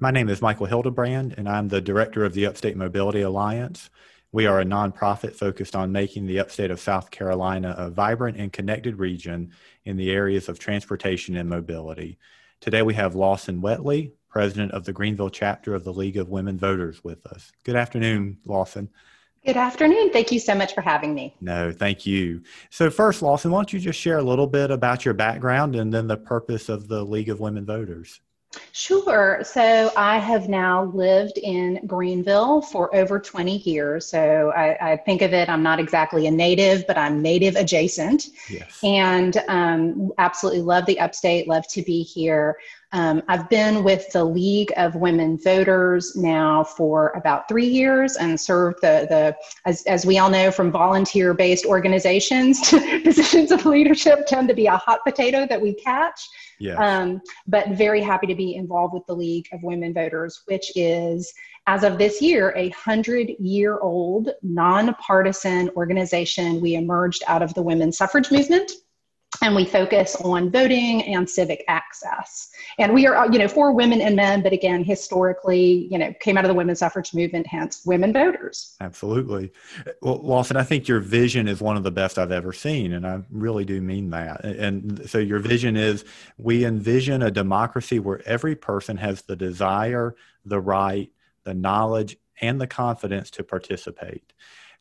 My name is Michael Hildebrand, and I'm the director of the Upstate Mobility Alliance. We are a nonprofit focused on making the upstate of South Carolina a vibrant and connected region in the areas of transportation and mobility. Today we have Lawson Wetley, president of the Greenville chapter of the League of Women Voters, with us. Good afternoon, Lawson. Good afternoon. Thank you so much for having me. No, thank you. So, first, Lawson, why don't you just share a little bit about your background and then the purpose of the League of Women Voters? Sure. So I have now lived in Greenville for over 20 years. So I, I, think of it, I'm not exactly a native, but I'm native adjacent. Yes. And um, absolutely love the upstate, love to be here. Um, I've been with the League of Women Voters now for about three years and served the, the as, as we all know from volunteer based organizations, to positions of leadership tend to be a hot potato that we catch. Yeah. Um, but very happy to be involved with the League of Women Voters, which is, as of this year, a hundred year old nonpartisan organization. We emerged out of the women's suffrage movement and we focus on voting and civic access. And we are, uh, you know, for women and men, but again, historically, you know, came out of the women's suffrage movement, hence women voters. Absolutely. Well, Lawson, I think your vision is one of the best I've ever seen, and I really do mean that. And so your vision is we envision a democracy where every person has the desire, the right, the knowledge, and the confidence to participate.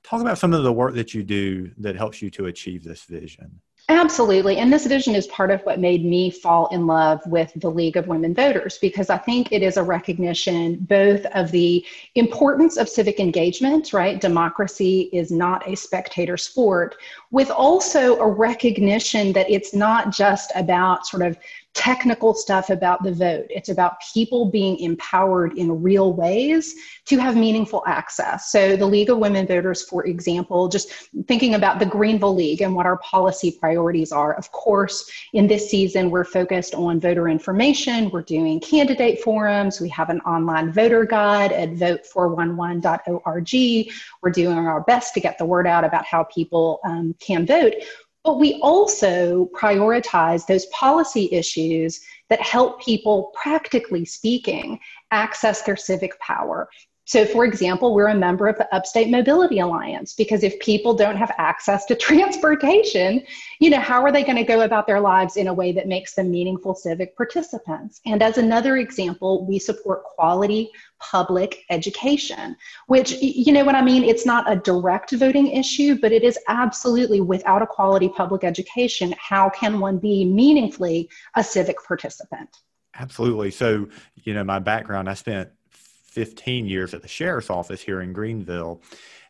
Talk about some of the work that you do that helps you to achieve this vision. Absolutely. And this vision is part of what made me fall in love with the League of Women Voters because I think it is a recognition both of the importance of civic engagement, right? Democracy is not a spectator sport, with also a recognition that it's not just about sort of technical stuff about the vote. It's about people being empowered in real ways to have meaningful access. So, the League of Women Voters, for example, just thinking about the Greenville League and what our policy priorities are. Of course, in this season, we're focused on voter information, we're doing candidate forums, we have an online voter guide at vote411.org. We're doing our best to get the word out about how people um, can vote. But we also prioritize those policy issues that help people, practically speaking, access their civic power. So, for example, we're a member of the Upstate Mobility Alliance because if people don't have access to transportation, you know, how are they going to go about their lives in a way that makes them meaningful civic participants? And as another example, we support quality public education, which, you know what I mean? It's not a direct voting issue, but it is absolutely without a quality public education, how can one be meaningfully a civic participant? Absolutely. So, you know, my background, I spent 15 years at the sheriff's office here in Greenville.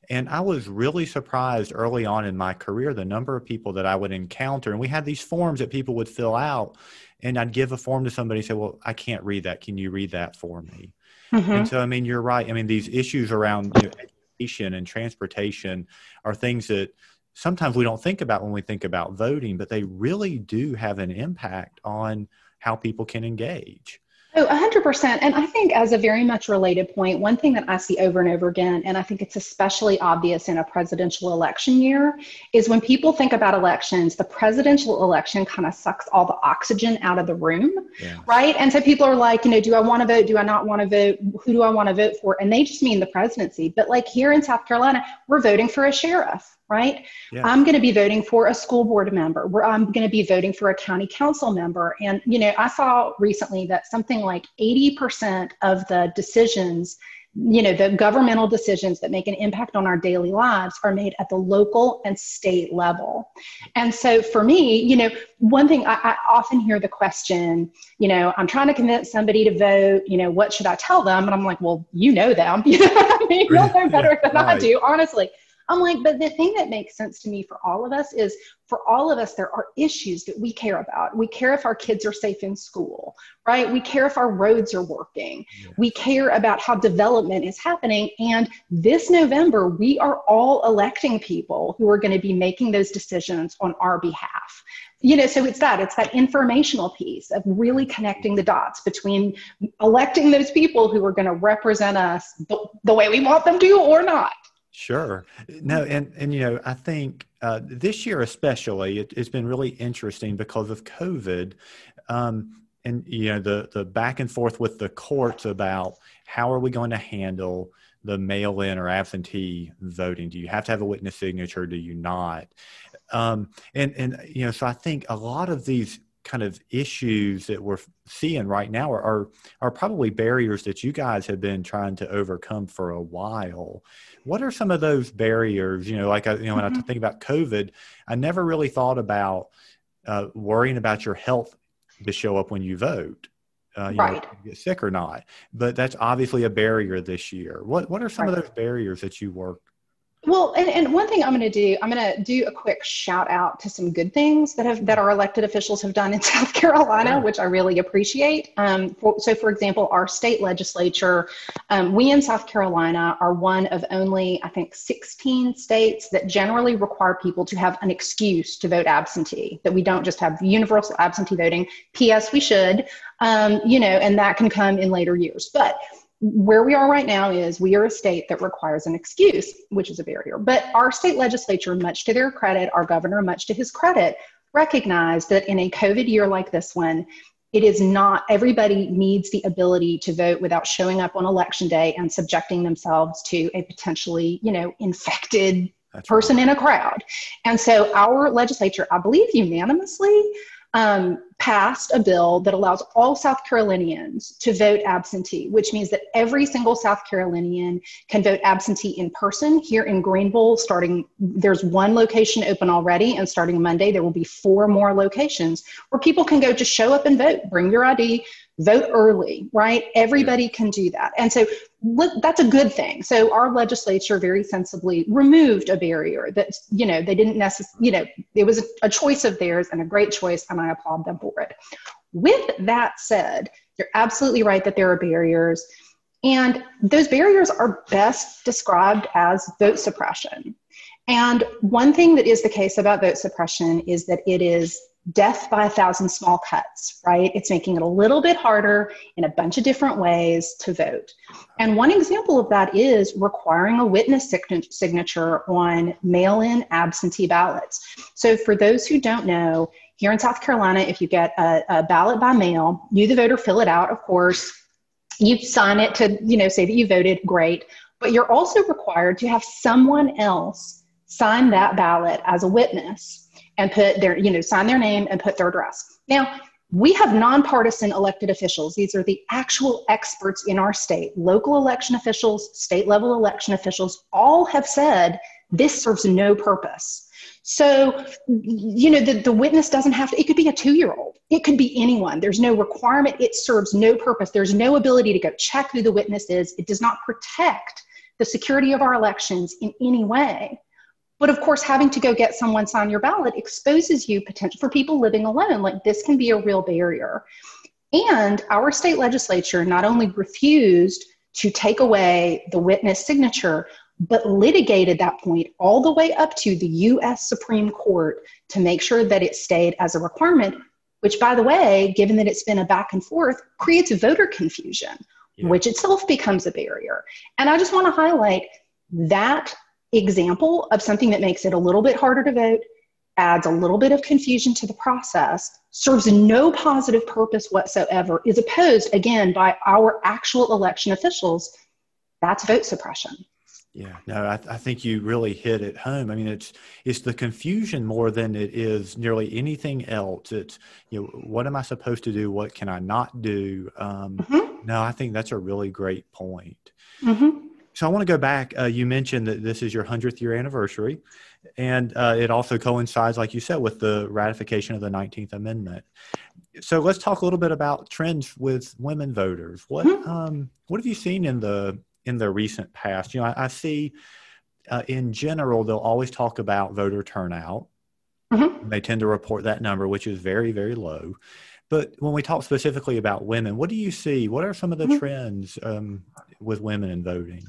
And I was really surprised early on in my career the number of people that I would encounter. And we had these forms that people would fill out. And I'd give a form to somebody and say, Well, I can't read that. Can you read that for me? Mm-hmm. And so, I mean, you're right. I mean, these issues around you know, education and transportation are things that sometimes we don't think about when we think about voting, but they really do have an impact on how people can engage. Oh, 100%. And I think, as a very much related point, one thing that I see over and over again, and I think it's especially obvious in a presidential election year, is when people think about elections, the presidential election kind of sucks all the oxygen out of the room, yeah. right? And so people are like, you know, do I want to vote? Do I not want to vote? Who do I want to vote for? And they just mean the presidency. But like here in South Carolina, we're voting for a sheriff right? Yeah. I'm going to be voting for a school board member. Where I'm going to be voting for a county council member. And you know, I saw recently that something like 80% of the decisions, you know, the governmental decisions that make an impact on our daily lives are made at the local and state level. And so for me, you know, one thing I, I often hear the question, you know, I'm trying to convince somebody to vote, you know, what should I tell them? And I'm like, well, you know them. You know I mean? You'll know better than right. I do, honestly. I'm like, but the thing that makes sense to me for all of us is for all of us, there are issues that we care about. We care if our kids are safe in school, right? We care if our roads are working. We care about how development is happening. And this November, we are all electing people who are going to be making those decisions on our behalf you know so it's that it's that informational piece of really connecting the dots between electing those people who are going to represent us the, the way we want them to or not Sure. No, and and you know, I think uh, this year especially, it, has been really interesting because of COVID. Um, and you know the the back and forth with the courts about how are we going to handle the mail-in or absentee voting? Do you have to have a witness signature? Do you not? Um, and and you know, so I think a lot of these kind of issues that we're seeing right now are, are, are probably barriers that you guys have been trying to overcome for a while. What are some of those barriers? You know, like I, you know, when mm-hmm. I think about COVID, I never really thought about uh, worrying about your health to show up when you vote uh, you right. know, get sick or not. But that's obviously a barrier this year. What what are some right. of those barriers that you work well, and, and one thing I'm going to do, I'm going to do a quick shout out to some good things that have that our elected officials have done in South Carolina, yeah. which I really appreciate. Um, for, so, for example, our state legislature, um, we in South Carolina are one of only, I think, 16 states that generally require people to have an excuse to vote absentee. That we don't just have universal absentee voting. P.S. We should, um, you know, and that can come in later years, but where we are right now is we are a state that requires an excuse, which is a barrier. But our state legislature, much to their credit, our governor, much to his credit, recognized that in a COVID year like this one, it is not everybody needs the ability to vote without showing up on election day and subjecting themselves to a potentially, you know, infected That's person right. in a crowd. And so our legislature, I believe unanimously, um, passed a bill that allows all South Carolinians to vote absentee, which means that every single South Carolinian can vote absentee in person here in Greenville. Starting, there's one location open already, and starting Monday, there will be four more locations where people can go just show up and vote, bring your ID, vote early, right? Everybody can do that. And so that's a good thing. So our legislature very sensibly removed a barrier that, you know, they didn't necessarily, you know, it was a, a choice of theirs and a great choice, and I applaud them for it. With that said, you're absolutely right that there are barriers. And those barriers are best described as vote suppression. And one thing that is the case about vote suppression is that it is death by a thousand small cuts, right? It's making it a little bit harder in a bunch of different ways to vote. And one example of that is requiring a witness signature on mail in absentee ballots. So, for those who don't know, here in South Carolina, if you get a, a ballot by mail, you, the voter, fill it out, of course. You sign it to, you know, say that you voted, great. But you're also required to have someone else sign that ballot as a witness and put their, you know, sign their name and put their address. Now, we have nonpartisan elected officials. These are the actual experts in our state. Local election officials, state level election officials, all have said this serves no purpose. So, you know, the, the witness doesn't have to, it could be a two year old, it could be anyone. There's no requirement, it serves no purpose. There's no ability to go check who the witness is. It does not protect the security of our elections in any way. But of course, having to go get someone sign your ballot exposes you potential for people living alone. Like this can be a real barrier. And our state legislature not only refused to take away the witness signature, but litigated that point all the way up to the US Supreme Court to make sure that it stayed as a requirement, which, by the way, given that it's been a back and forth, creates voter confusion, yeah. which itself becomes a barrier. And I just want to highlight that example of something that makes it a little bit harder to vote, adds a little bit of confusion to the process, serves no positive purpose whatsoever, is opposed again by our actual election officials. That's vote suppression. Yeah, no, I, I, think you really hit it home. I mean, it's it's the confusion more than it is nearly anything else. It's you know, what am I supposed to do? What can I not do? Um, mm-hmm. No, I think that's a really great point. Mm-hmm. So I want to go back. Uh, you mentioned that this is your 100th year anniversary, and uh, it also coincides, like you said, with the ratification of the 19th Amendment. So let's talk a little bit about trends with women voters. What mm-hmm. um, what have you seen in the in the recent past? You know, I, I see uh, in general they'll always talk about voter turnout. Mm-hmm. They tend to report that number, which is very very low. But when we talk specifically about women, what do you see? What are some of the mm-hmm. trends um, with women in voting?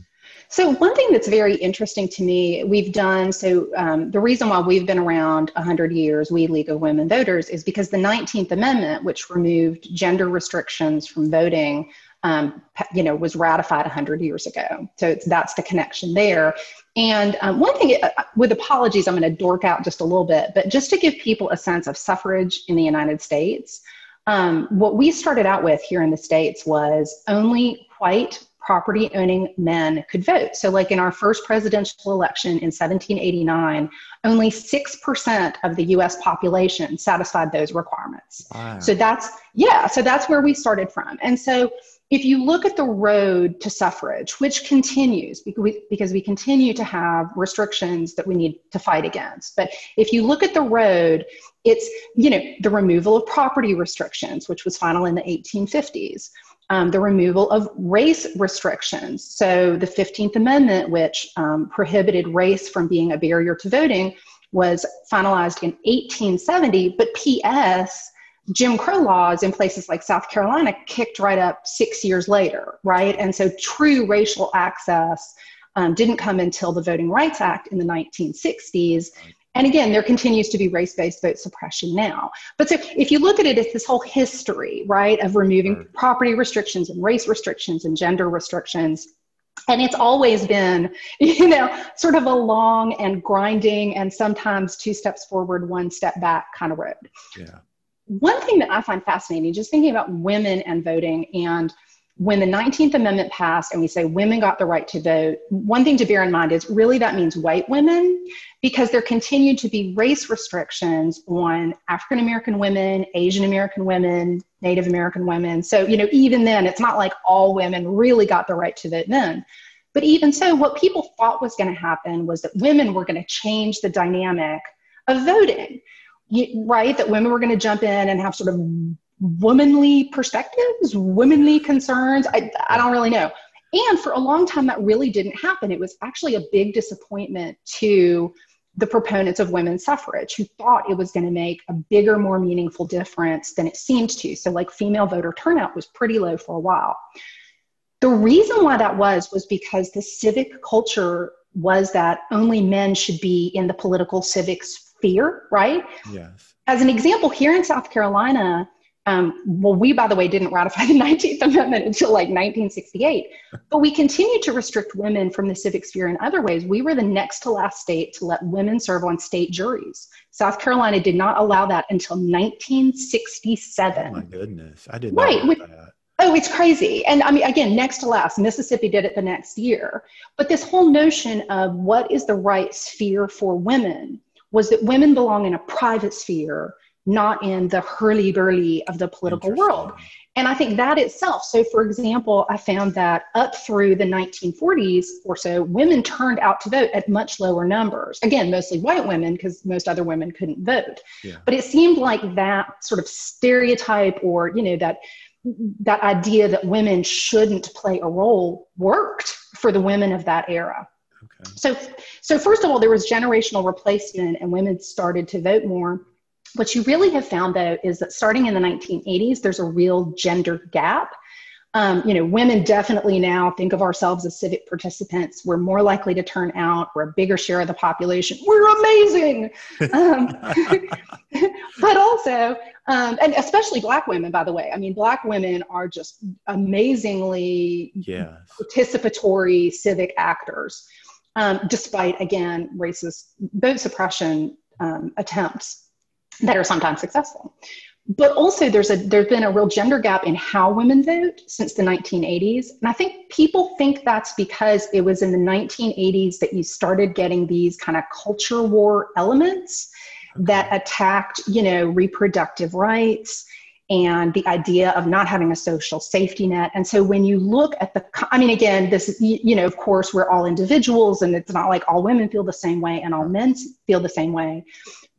So, one thing that's very interesting to me, we've done so. Um, the reason why we've been around 100 years, we League of Women Voters, is because the 19th Amendment, which removed gender restrictions from voting, um, you know, was ratified 100 years ago. So that's the connection there. And um, one thing, uh, with apologies, I'm going to dork out just a little bit, but just to give people a sense of suffrage in the United States. um, what we started out with here in the States was only white property owning men could vote. So, like in our first presidential election in 1789, only 6% of the US population satisfied those requirements. Wow. So, that's, yeah, so that's where we started from. And so, if you look at the road to suffrage, which continues because we, because we continue to have restrictions that we need to fight against, but if you look at the road, it's you know the removal of property restrictions, which was final in the 1850s, um, the removal of race restrictions. So the 15th Amendment, which um, prohibited race from being a barrier to voting, was finalized in 1870, but P.S. Jim Crow laws in places like South Carolina kicked right up six years later, right? And so true racial access um, didn't come until the Voting Rights Act in the 1960s. And again, there continues to be race based vote suppression now. But so if you look at it, it's this whole history, right, of removing right. property restrictions and race restrictions and gender restrictions. And it's always been, you know, sort of a long and grinding and sometimes two steps forward, one step back kind of road. Yeah one thing that I find fascinating, just thinking about women and voting, and when the 19th Amendment passed and we say women got the right to vote, one thing to bear in mind is really that means white women because there continued to be race restrictions on African American women, Asian American women, Native American women. So, you know, even then, it's not like all women really got the right to vote then. But even so, what people thought was going to happen was that women were going to change the dynamic of voting right? That women were going to jump in and have sort of womanly perspectives, womanly concerns. I, I don't really know. And for a long time, that really didn't happen. It was actually a big disappointment to the proponents of women's suffrage who thought it was going to make a bigger, more meaningful difference than it seemed to. So, like, female voter turnout was pretty low for a while. The reason why that was was because the civic culture was that only men should be in the political civic sphere, right? Yes. As an example, here in South Carolina, um, well, we, by the way, didn't ratify the 19th Amendment until like 1968, but we continued to restrict women from the civic sphere in other ways. We were the next to last state to let women serve on state juries. South Carolina did not allow that until 1967. Oh my goodness. I did not right, know that. Oh, it's crazy. And I mean, again, next to last, Mississippi did it the next year. But this whole notion of what is the right sphere for women was that women belong in a private sphere, not in the hurly burly of the political world. And I think that itself, so for example, I found that up through the 1940s or so, women turned out to vote at much lower numbers. Again, mostly white women, because most other women couldn't vote. Yeah. But it seemed like that sort of stereotype or, you know, that that idea that women shouldn't play a role worked for the women of that era. Okay. So, so first of all, there was generational replacement, and women started to vote more. What you really have found, though, is that starting in the 1980s, there's a real gender gap. Um, you know, women definitely now think of ourselves as civic participants. We're more likely to turn out. We're a bigger share of the population. We're amazing. Um, but also, um, and especially Black women, by the way. I mean, Black women are just amazingly yes. participatory civic actors um, despite, again, racist vote suppression um, attempts that are sometimes successful. But also, there's a there's been a real gender gap in how women vote since the 1980s, and I think people think that's because it was in the 1980s that you started getting these kind of culture war elements that attacked, you know, reproductive rights and the idea of not having a social safety net. And so when you look at the, I mean, again, this you know, of course, we're all individuals and it's not like all women feel the same way and all men feel the same way.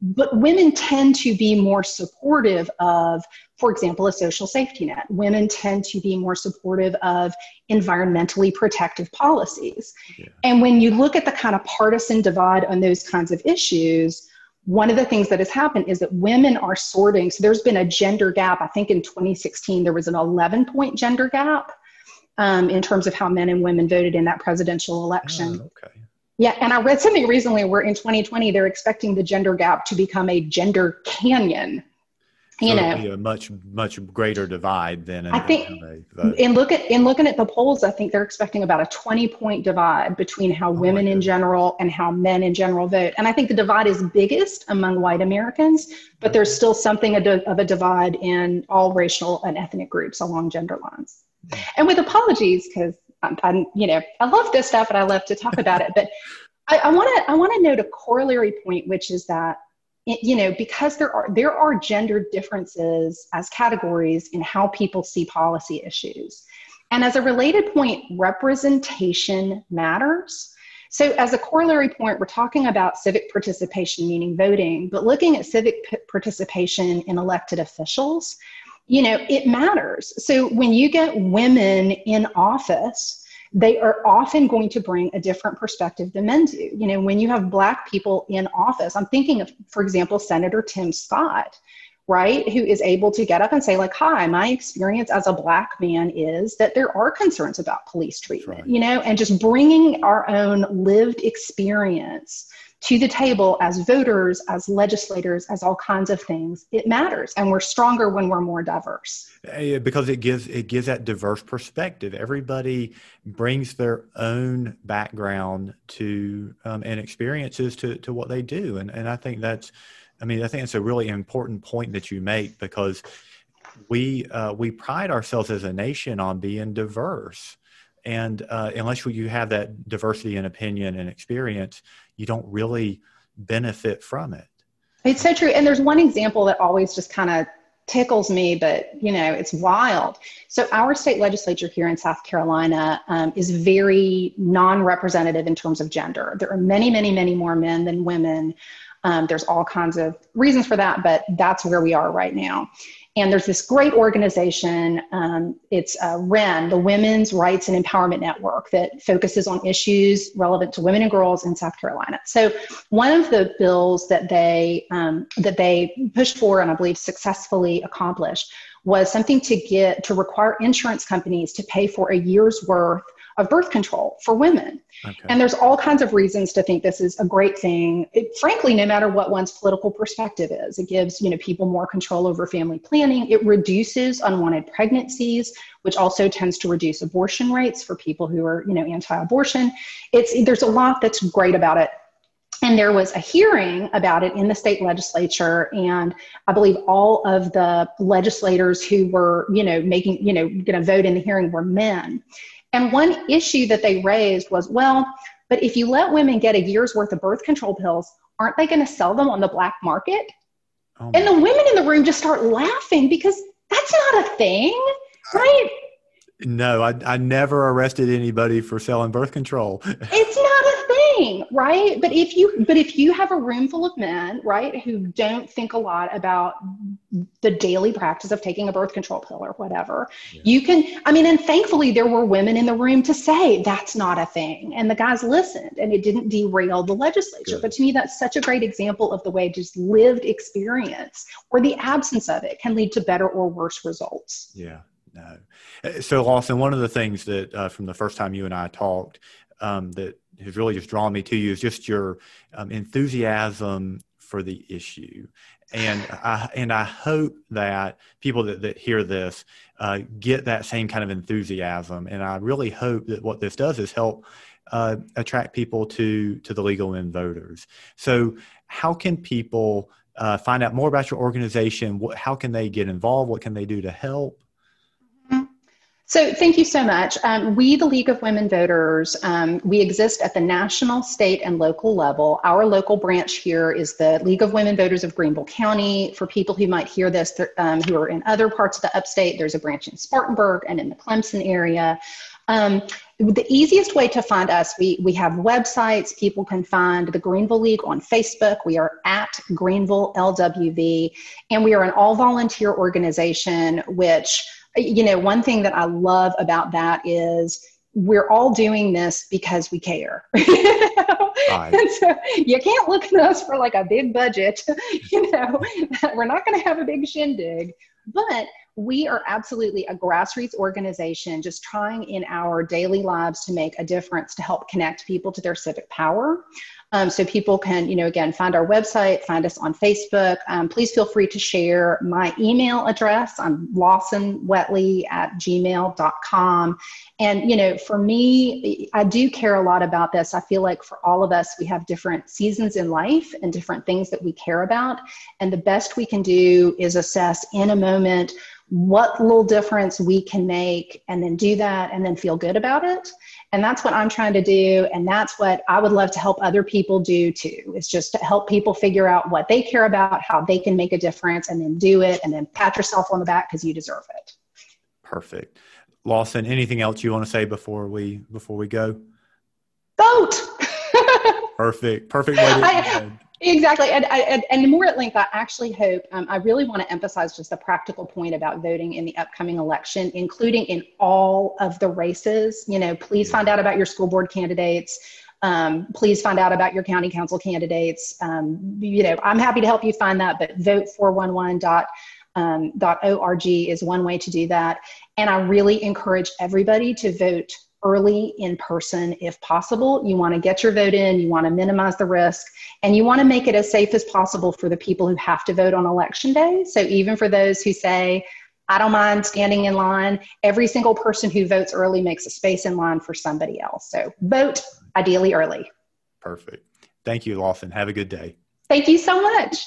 But women tend to be more supportive of, for example, a social safety net. Women tend to be more supportive of environmentally protective policies. Yeah. And when you look at the kind of partisan divide on those kinds of issues, one of the things that has happened is that women are sorting. So there's been a gender gap. I think in 2016, there was an 11 point gender gap um, in terms of how men and women voted in that presidential election. Oh, okay. Yeah, and I read something recently where in 2020 they're expecting the gender gap to become a gender canyon. you so know, a much much greater divide than I think. In look at in looking at the polls, I think they're expecting about a twenty point divide between how oh women in general and how men in general vote. And I think the divide is biggest among white Americans, but there's still something of a divide in all racial and ethnic groups along gender lines. Hmm. And with apologies, because Um, I'm, I'm, you know, I love this stuff and I love to talk about it, but I want to I want to note a corollary point, which is that you know because there are there are gender differences as categories in how people see policy issues. And as a related point representation matters. So as a corollary point we're talking about civic participation meaning voting but looking at civic p- participation in elected officials you know it matters so when you get women in office they are often going to bring a different perspective than men do. You know, when you have Black people in office, I'm thinking of, for example, Senator Tim Scott, right, who is able to get up and say, like, hi, my experience as a Black man is that there are concerns about police treatment, right. you know, and just bringing our own lived experience to the table as voters, as legislators, as all kinds of things, it matters, and we're stronger when we're more diverse. Because it gives it gives that diverse perspective. Everybody brings their own background to um, and experiences to to what they do, and and I think that's, I mean, I think it's a really important point that you make because we uh, we pride ourselves as a nation on being diverse and uh, unless you have that diversity in opinion and experience you don't really benefit from it. It's so true. And there's one example that always just kind of tickles me, but you know, it's wild. So our state legislature here in South Carolina um, is very non-representative in terms of gender. There are many, many, many more men than women. Um, there's all kinds of reasons for that, but that's where we are right now. And there's this great organization, um, it's uh, the Women's Rights and Empowerment Network, that focuses on issues relevant to women and girls in South Carolina. So one of the bills that they um, that they pushed for and I believe successfully accomplished was something to get to require insurance companies to pay for a year's worth of birth control for women. Okay. And there's all kinds of reasons to think this is a great thing. It, frankly, no matter what one's political perspective is, it gives you know people more control over family planning. It reduces unwanted pregnancies, which also tends to reduce abortion rates for people who are you know anti-abortion. It's there's a lot that's great about it. And there was a hearing about it in the state legislature, and I believe all of the legislators who were, you know, making, you know, going to vote in the hearing were men. And one issue that they raised was, well, but if you let women get a year's worth of birth control pills, aren't they going to sell them on the black market? Oh and the women in the room just start laughing because that's not a thing, right? No, I, I never arrested anybody for selling birth control. it's thing, right? But if you but if you have a room full of men, right, who don't think a lot about the daily practice of taking a birth control pill or whatever, yeah. you can I mean, and thankfully there were women in the room to say that's not a thing. And the guys listened and it didn't derail the legislature. Good. But to me, that's such a great example of the way just lived experience or the absence of it can lead to better or worse results. Yeah. No. Uh, so, Lawson, one of the things that uh, from the first time you and I talked um, that has really just drawn me to you is just your um, enthusiasm for the issue. And I, and I hope that people that, that hear this uh, get that same kind of enthusiasm. And I really hope that what this does is help uh, attract people to, to the League of Women Voters. So, how can people uh, find out more about your organization? What, how can they get involved? What can they do to help? So thank you so much. Um, we, the League of Women Voters, um, we exist at the national, state, and local level. Our local branch here is the League of Women Voters of Greenville County. For people who might hear this, um, who are in other parts of the upstate, there's a branch in Spartanburg and in the Clemson area. Um, the easiest way to find us, we, we have websites. People can find the Greenville League on Facebook. We are at Greenville LWV, and we are an all volunteer organization, which you know, one thing that I love about that is we're all doing this because we care. And so you can't look at us for like a big budget, you know, we're not going to have a big shindig, but we are absolutely a grassroots organization just trying in our daily lives to make a difference to help connect people to their civic power. Um, so people can, you know, again, find our website, find us on Facebook. Um, please feel free to share my email address. I'm lawsonwetley at gmail.com. And, you know, for me, I do care a lot about this. I feel like for all of us, we have different seasons in life and different things that we care about. And the best we can do is assess in a moment what little difference we can make and then do that and then feel good about it and that's what i'm trying to do. And that's what i would love to help other people do too is just to help people figure out what they care about how they can make a difference and then do it and then pat yourself on the back because you deserve it. Perfect. Lawson anything else you want to say before we before we go? Vote! Perfect. Perfect way to I, Exactly. And, and, and more at length, I actually hope, um, I really want to emphasize just a practical point about voting in the upcoming election, including in all of the races. You know, please find out about your school board candidates. Um, please find out about your county council candidates. Um, you know, I'm happy to help you find that, but vote411.org um, .org is one way to do that. And I really encourage everybody to vote early in person if possible. You want to get your vote in, you want to minimize the risk, and you want to make it as safe as possible for the people who have to vote on election day. So even for those who say, I don't mind standing in line, every single person who votes early makes a space in line for somebody else. So vote ideally early. Perfect. Thank you, Lawson. Have a good day. Thank you so much.